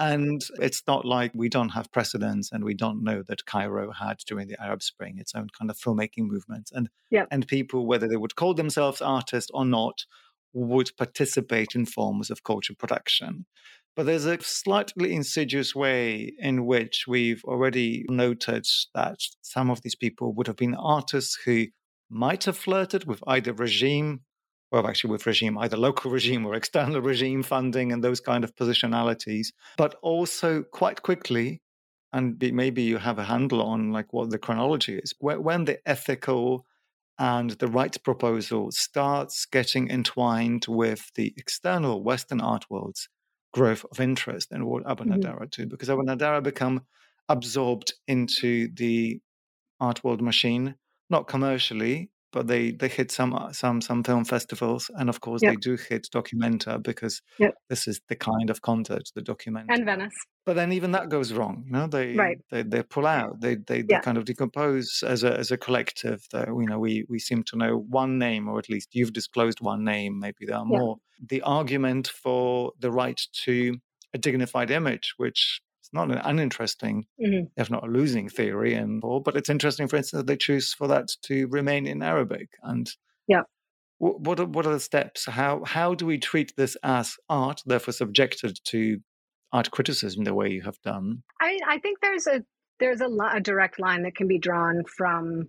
yeah. and it's not like we don't have precedents and we don't know that Cairo had during the Arab Spring its own kind of filmmaking movement and yeah. and people whether they would call themselves artists or not, would participate in forms of culture production. But there's a slightly insidious way in which we've already noted that some of these people would have been artists who might have flirted with either regime, well, actually with regime, either local regime or external regime funding and those kind of positionalities, but also quite quickly, and maybe you have a handle on like what the chronology is, when the ethical and the rights proposal starts getting entwined with the external Western art world's growth of interest in what Abounaddara mm-hmm. too, because Abounaddara become absorbed into the art world machine, not commercially, but they they hit some uh, some some film festivals, and of course yep. they do hit Documenta because yep. this is the kind of content the Documenta and Venice. But then even that goes wrong. You know, they right. they, they pull out. They they, yeah. they kind of decompose as a as a collective. That you know we we seem to know one name, or at least you've disclosed one name. Maybe there are yeah. more. The argument for the right to a dignified image, which it's not an uninteresting, mm-hmm. if not a losing theory, and all. But it's interesting, for instance, that they choose for that to remain in Arabic. And yeah, what what are, what are the steps? How how do we treat this as art, therefore subjected to art criticism the way you have done? I I think there's a there's a, a direct line that can be drawn from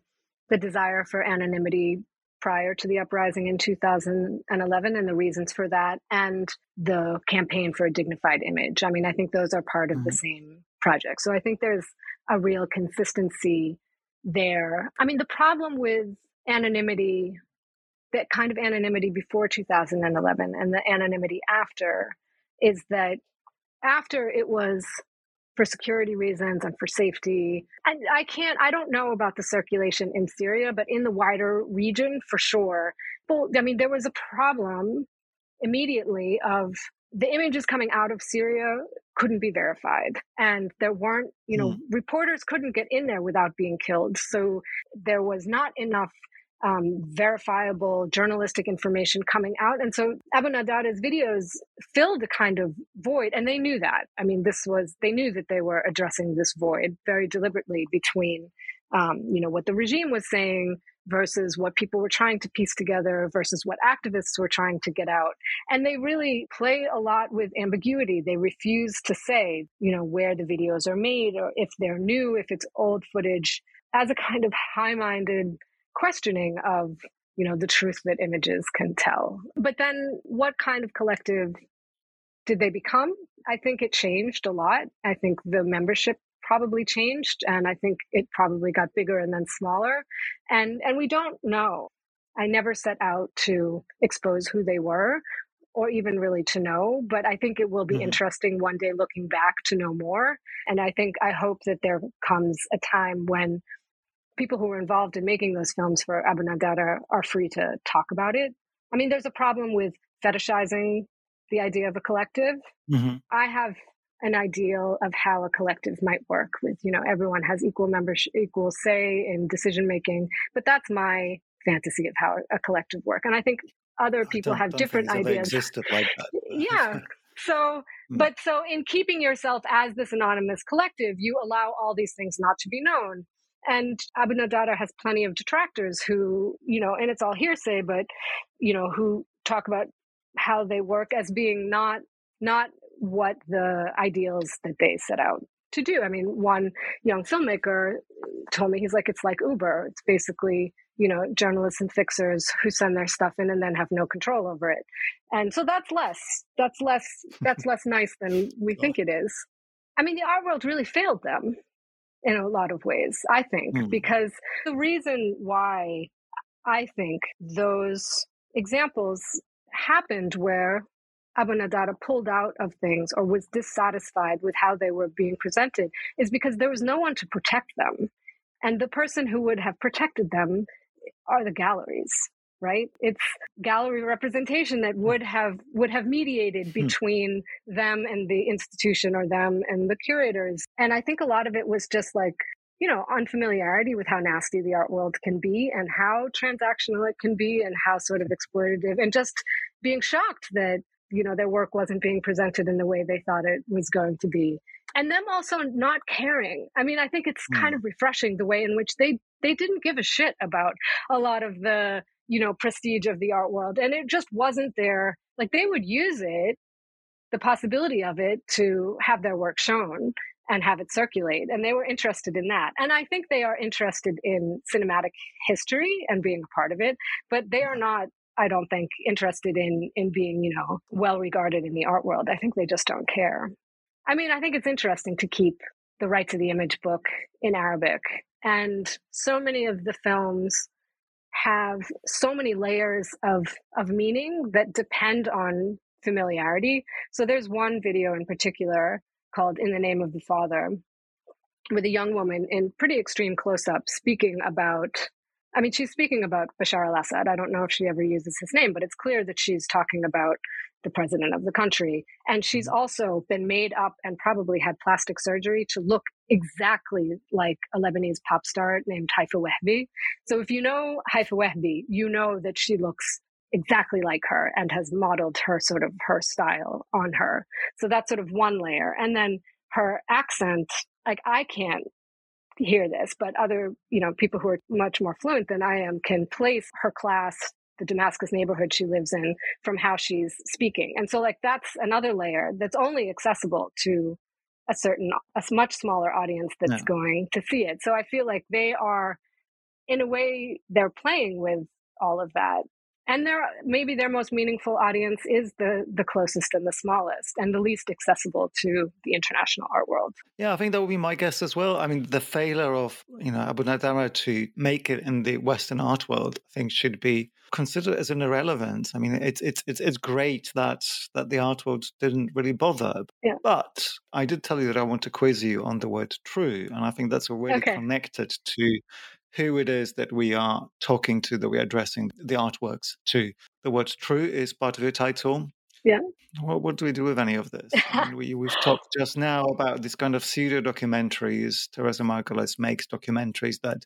the desire for anonymity prior to the uprising in 2011 and the reasons for that, and the campaign for a dignified image. I mean, I think those are part of mm-hmm. the same project. So I think there's a real consistency there. I mean, the problem with anonymity, that kind of anonymity before 2011 and the anonymity after, is that after it was for security reasons and for safety. And I can't, I don't know about the circulation in Syria, but in the wider region, for sure. Well, I mean, there was a problem immediately of the images coming out of Syria couldn't be verified. And there weren't, you know, mm. reporters couldn't get in there without being killed. So there was not enough um, verifiable journalistic information coming out. And so Abounaddara's videos filled a kind of void, and they knew that. I mean, this was, they knew that they were addressing this void very deliberately between, um, you know, what the regime was saying versus what people were trying to piece together versus what activists were trying to get out. And they really play a lot with ambiguity. They refuse to say, you know, where the videos are made or if they're new, if it's old footage as a kind of high minded questioning of you know the truth that images can tell but then what kind of collective did they become i think it changed a lot i think the membership probably changed and I think it probably got bigger and then smaller. And and we don't know. I never set out to expose who they were or even really to know, but I think it will be mm-hmm. interesting one day looking back to know more. And I think I hope that there comes a time when people who were involved in making those films for Abounaddara are free to talk about it. I mean, there's a problem with fetishizing the idea of a collective. Mm-hmm. I have an ideal of how a collective might work with, you know, everyone has equal membership, equal say in decision making, but that's my fantasy of how a collective work. And I think other people have different ideas. Like yeah. So, hmm. but so in keeping yourself as this anonymous collective, you allow all these things not to be known. And Abounaddara has plenty of detractors who, you know, and it's all hearsay, but, you know, who talk about how they work as being not not what the ideals that they set out to do. I mean, one young filmmaker told me he's like, it's like Uber. It's basically, you know, journalists and fixers who send their stuff in and then have no control over it. And so that's less, that's less, that's less nice than we think it is. I mean, the art world really failed them in a lot of ways, I think, mm. because the reason why I think those examples happened where Abounaddara pulled out of things or was dissatisfied with how they were being presented is because there was no one to protect them. And the person who would have protected them are the galleries right? It's gallery representation that would have would have mediated hmm. between them and the institution or them and the curators. And i think a lot of it was just like you know unfamiliarity with how nasty the art world can be and how transactional it can be and how sort of exploitative and just being shocked that you know their work wasn't being presented in the way they thought it was going to be. And them also not caring. I mean i think it's mm. kind of refreshing the way in which they they didn't give a shit about a lot of the you know prestige of the art world and it just wasn't there like they would use it the possibility of it to have their work shown and have it circulate and they were interested in that and i think they are interested in cinematic history and being a part of it but they are not I don't think interested in in being, you know, well regarded in the art world. I think they just don't care. I mean, I think it's interesting to keep the right to the image book in Arabic. And so many of the films have so many layers of of meaning that depend on familiarity. So there's one video in particular called In the Name of the Father with a young woman in pretty extreme close up speaking about I mean, she's speaking about Bashar al Assad. I don't know if she ever uses his name, but it's clear that she's talking about the president of the country. And she's mm-hmm. also been made up and probably had plastic surgery to look exactly like a Lebanese pop star named Haifa Wehbe. So if you know Haifa Wehbe, you know that she looks exactly like her and has modeled her sort of her style on her. So that's sort of one layer. And then her accent, like I can't hear this, but other, you know, people who are much more fluent than I am can place her class, the Damascus neighborhood she lives in, from how she's speaking. And so, like, that's another layer that's only accessible to a certain, a much smaller audience that's no. going to see it. So I feel like they are, in a way, they're playing with all of that and their maybe their most meaningful audience is the the closest and the smallest and the least accessible to the international art world. Yeah, I think that would be my guess as well. I mean, the failure of you know Abounaddara to make it in the Western art world, I think, should be considered as an irrelevance. I mean, it's it's it's it's great that that the art world didn't really bother. Yeah. But I did tell you that I want to quiz you on the word true, and I think that's already okay. connected to who it is that we are talking to, that we are addressing the artworks to. The word true is part of your title. Yeah. What, what do we do with any of this? I mean, we, we've talked just now about this kind of pseudo documentaries. Teresa Margolles makes documentaries that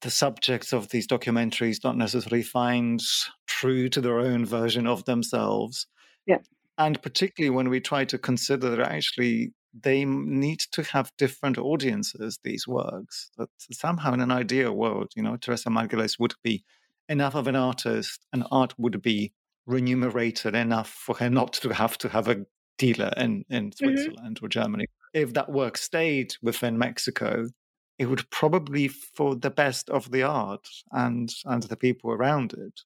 the subjects of these documentaries don't necessarily find true to their own version of themselves. Yeah. And particularly when we try to consider that actually they need to have different audiences, these works. That somehow in an ideal world, you know, Teresa Margolles would be enough of an artist and art would be remunerated enough for her not to have to have a dealer in, in mm-hmm. Switzerland mm-hmm. or Germany. If that work stayed within Mexico, it would probably for the best of the art and and the people around it.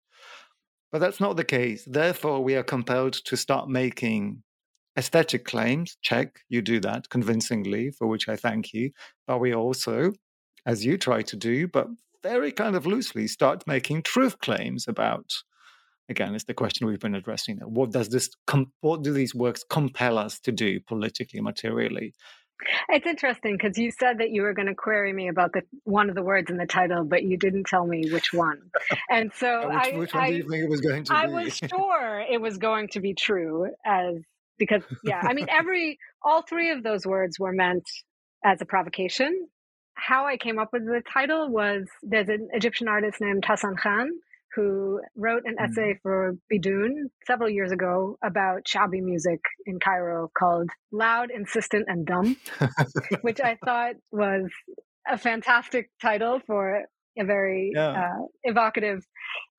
But that's not the case. Therefore, we are compelled to start making aesthetic claims, check, you do that convincingly, for which I thank you. But we also, as you try to do, but very kind of loosely, start making truth claims about. Again, it's the question we've been addressing. What does this? Com- what do these works compel us to do politically, materially? It's interesting because you said that you were going to query me about the one of the words in the title, but you didn't tell me which one. And so which, I, which one I, do you think it was going to I be? was sure it was going to be true, as because yeah, I mean every all three of those words were meant as a provocation. How I came up with the title was there's an Egyptian artist named Hassan Khan who wrote an mm-hmm. essay for Bidoun several years ago about Shabi music in Cairo called Loud, Insistent, and Dumb, which I thought was a fantastic title for a very yeah. uh, evocative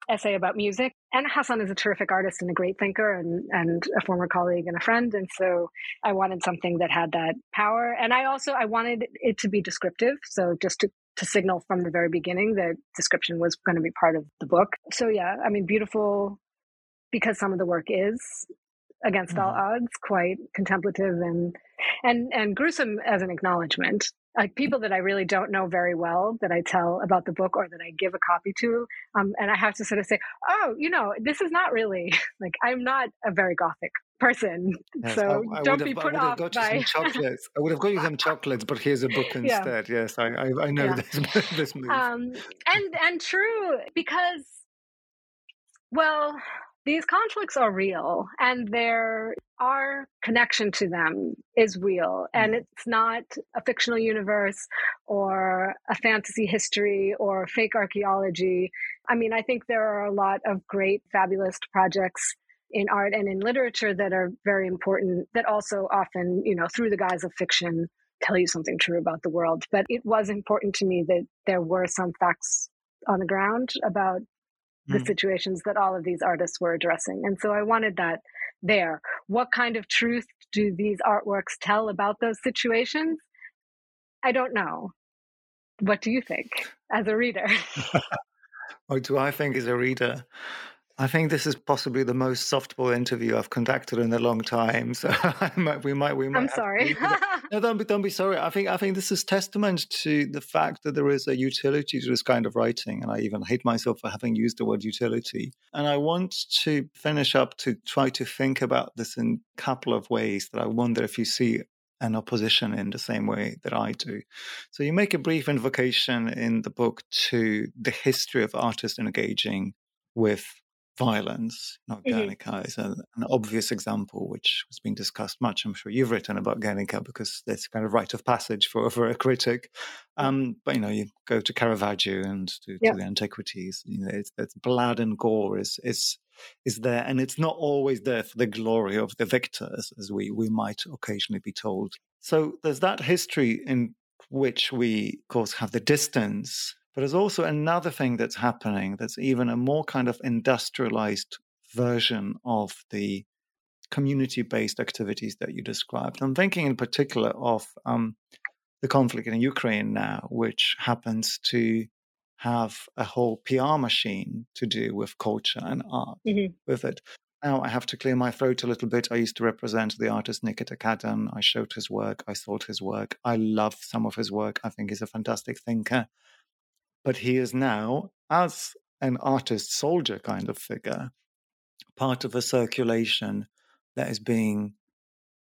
essay about music. And Hassan is a terrific artist and a great thinker and, and a former colleague and a friend. And so I wanted something that had that power. And I also, I wanted it to be descriptive. So just to to signal from the very beginning that description was going to be part of the book. So yeah, I mean, beautiful because some of the work is against mm-hmm. all odds, quite contemplative and and and gruesome as an acknowledgement. Like people that I really don't know very well that I tell about the book or that I give a copy to, um, and I have to sort of say, oh, you know, this is not really like I'm not a very gothic person. Yes, so I, I don't be put off by chocolates. I would have got you some chocolates, but here's a book instead. Yeah. Yes, I I, I know yeah. this this move. Um, and and true because well, these conflicts are real, and there our connection to them is real, and mm. it's not a fictional universe or a fantasy history or fake archaeology. I mean, I think there are a lot of great, fabulous projects in art and in literature that are very important that also often you know through the guise of fiction tell you something true about the world but it was important to me that there were some facts on the ground about the mm. situations that all of these artists were addressing. And so i wanted that there. What kind of truth do these artworks tell about those situations? I don't know. What do you think as a reader? What do i think as a reader I think this is possibly the most softball interview I've conducted in a long time. So we might, we might. I'm sorry. no, don't be, don't be sorry. I think, I think this is testament to the fact that there is a utility to this kind of writing, and I even hate myself for having used the word utility. And I want to finish up to try to think about this in a couple of ways that I wonder if you see an opposition in the same way that I do. So you make a brief invocation in the book to the history of artists engaging with violence. Not mm-hmm. Is a, an obvious example, which has been discussed much. I'm sure you've written about Guernica because it's kind of rite of passage for, for a critic. Mm. Um, but you know, you go to Caravaggio and to, yeah. to the antiquities. You know, it's, it's, blood and gore is is is there, and it's not always there for the glory of the victors, as we we might occasionally be told. So there's that history in which we, of course, have the distance but there's also another thing that's happening that's even a more kind of industrialized version of the community based activities that you described. I'm thinking in particular of um, the conflict in Ukraine now, which happens to have a whole PR machine to do with culture and art mm-hmm. with it. Now I have to clear my throat a little bit. I used to represent the artist Nikita Kadan. I showed his work. I thought his work. I love some of his work. I think he's a fantastic thinker but he is now, as an artist soldier kind of figure, part of a circulation that is being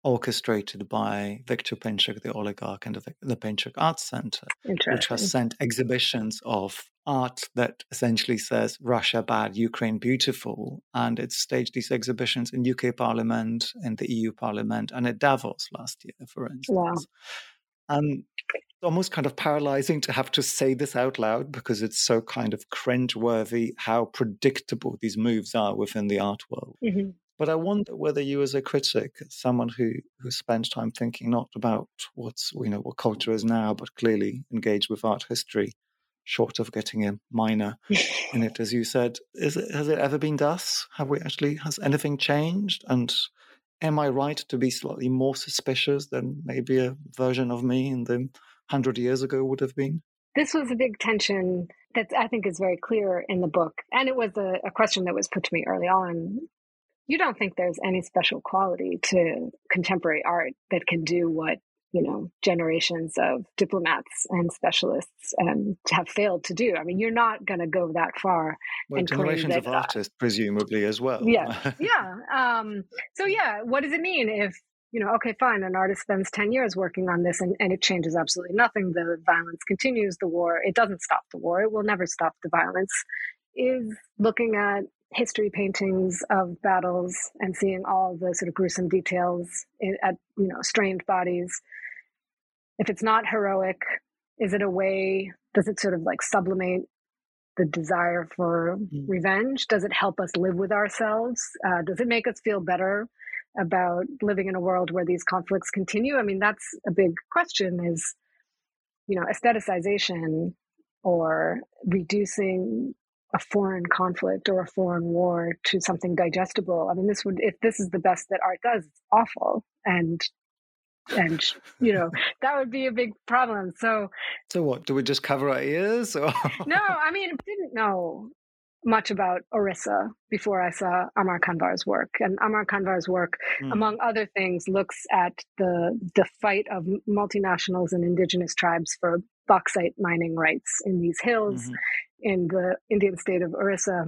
orchestrated by Viktor Pinchuk, the oligarch, and the, the Pinchuk Arts Center, which has sent exhibitions of art that essentially says Russia bad, Ukraine beautiful. And it staged these exhibitions in UK Parliament, in the EU Parliament, and at Davos last year, for instance. Wow. And it's almost kind of paralyzing to have to say this out loud because it's so kind of cringe-worthy how predictable these moves are within the art world. Mm-hmm. But I wonder whether you, as a critic, someone who who spends time thinking not about what's you know what culture is now, but clearly engaged with art history, short of getting a minor in it, as you said, is it, has it ever been thus? Have we actually has anything changed? And am I right to be slightly more suspicious than maybe a version of me in the 100 years ago would have been? This was a big tension that I think is very clear in the book. And it was a, a question that was put to me early on you don't think there's any special quality to contemporary art that can do what you know generations of diplomats and specialists and have failed to do. I mean, you're not going to go that far. Well, and generations of artists, presumably as well. Yeah, yeah. Um, so yeah, what does it mean if you know? Okay, fine. An artist spends ten years working on this, and, and it changes absolutely nothing. The violence continues. The war. It doesn't stop the war. It will never stop the violence. Is looking at history paintings of battles and seeing all the sort of gruesome details in, at you know strained bodies if it's not heroic is it a way does it sort of like sublimate the desire for mm-hmm. revenge does it help us live with ourselves uh, does it make us feel better about living in a world where these conflicts continue i mean that's a big question is you know aestheticization or reducing a foreign conflict or a foreign war to something digestible. I mean, this would, if this is the best that art does, it's awful. And, and, you know, that would be a big problem. So, so what? Do we just cover our ears? Or? no, I mean, I didn't know much about Orissa before I saw Amar Kanwar's work. And Amar Kanwar's work, mm. among other things, looks at the the fight of multinationals and indigenous tribes for bauxite mining rights in these hills mm-hmm in the Indian state of Orissa,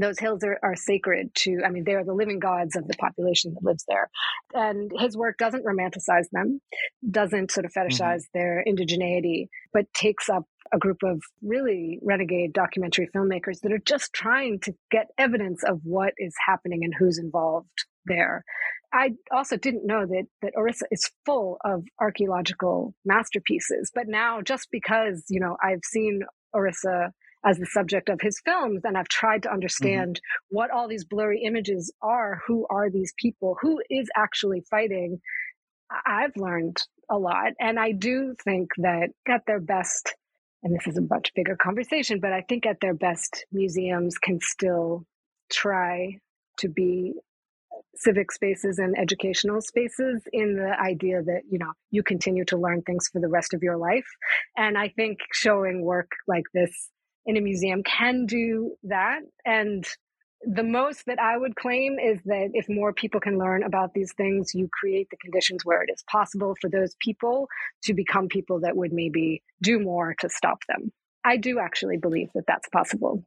those hills are, are sacred to, I mean, they are the living gods of the population that lives there. And his work doesn't romanticize them, doesn't sort of mm-hmm. fetishize mm-hmm. their indigeneity, but takes up a group of really renegade documentary filmmakers that are just trying to get evidence of what is happening and who's involved there. I also didn't know that that Orissa is full of archaeological masterpieces. But now, just because you know I've seen Orissa as the subject of his films and I've tried to mm-hmm. understand mm-hmm. what all these blurry images are, who are these people, who is actually fighting. I've learned a lot. And I do think that at their best, and this is a much bigger conversation, but I think at their best, museums can still try to be civic spaces and educational spaces in the idea that you know you continue to learn things for the rest of your life and i think showing work like this in a museum can do that. And the most that i would claim is that if more people can learn about these things you create the conditions where it is possible for those people to become people that would maybe do more to stop them. I do actually believe that that's possible.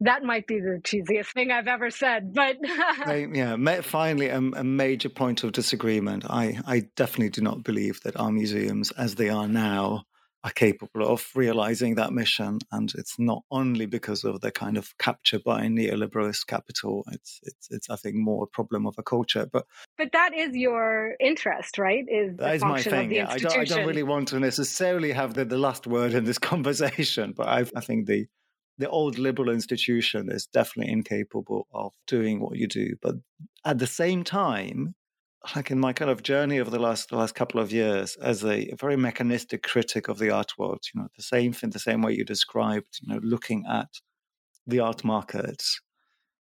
That might be the cheesiest thing I've ever said, but yeah, finally a, a, major point of disagreement. I, I definitely do not believe that our museums, as they are now, are capable of realizing that mission, and it's not only because of the kind of capture by neoliberalist capital. It's it's it's I think more a problem of a culture, but but that is your interest, right? Is that is my thing. Yeah, I don't I don't really want to necessarily have the, the last word in this conversation, but I I think the the old liberal institution is definitely incapable of doing what you do. But at the same time, like in my kind of journey over the last the last couple of years as a, a, very mechanistic critic of the art world, you know, the same thing, the same way you described, you know, looking at the art market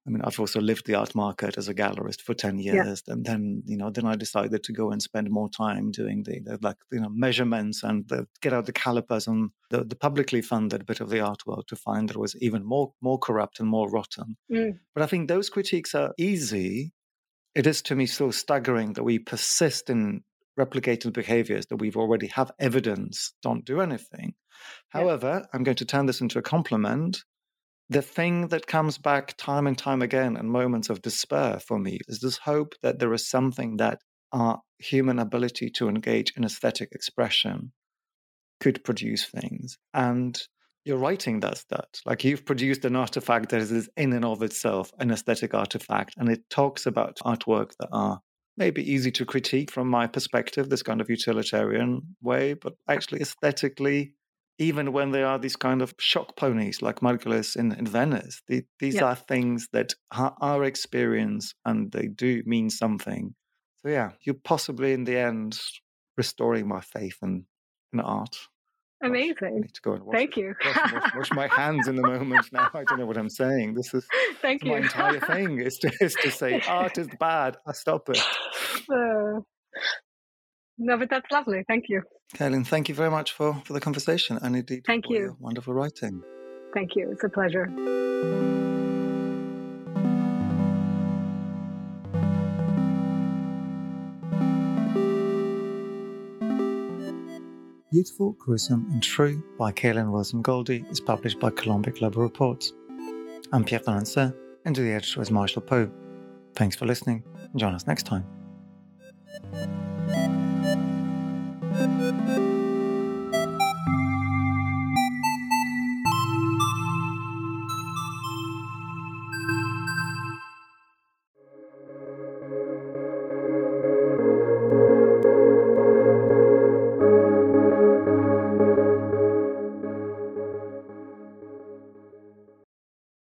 I mean, I've also lived the art market as a gallerist for 10 years. Yeah. And then, you know, then I decided to go and spend more time doing the, the like, you know, measurements and the, get out the calipers on the, the, publicly funded bit of the art world to find that it was even more, more corrupt and more rotten. Mm. But I think those critiques are easy. It is to me so staggering that we persist in replicating behaviors that we've already have evidence don't do anything. Yeah. However, I'm going to turn this into a compliment the thing that comes back time and time again in moments of despair for me is this hope that there is something that our human ability to engage in aesthetic expression could produce things. And your writing does that. Like you've produced an artifact that is in and of itself an aesthetic artifact, and it talks about artwork that are maybe easy to critique from my perspective, this kind of utilitarian way, but actually aesthetically even when they are these kind of shock ponies like Margolles in, in Venice. The, these are things that are our experience and they do mean something. So, yeah, you're possibly in the end restoring my faith in, in art. Amazing. I need to go and wash, Thank you. wash, wash, wash, my hands in the moment now. I don't know what I'm saying. This is Thank my entire thing is to, is to say art is bad. I stop it. Uh, no, but that's lovely. Thank you. Kaelen, thank you very much for, for the conversation and indeed thank you. wonderful writing. Thank you. It's a pleasure. Beautiful, Gruesome and True by Kaelen Wilson Goldie is published by Columbia Global Reports. I'm Pierre d'Alancaisez, and the editor is Marshall Poe. Thanks for listening, and join us next time.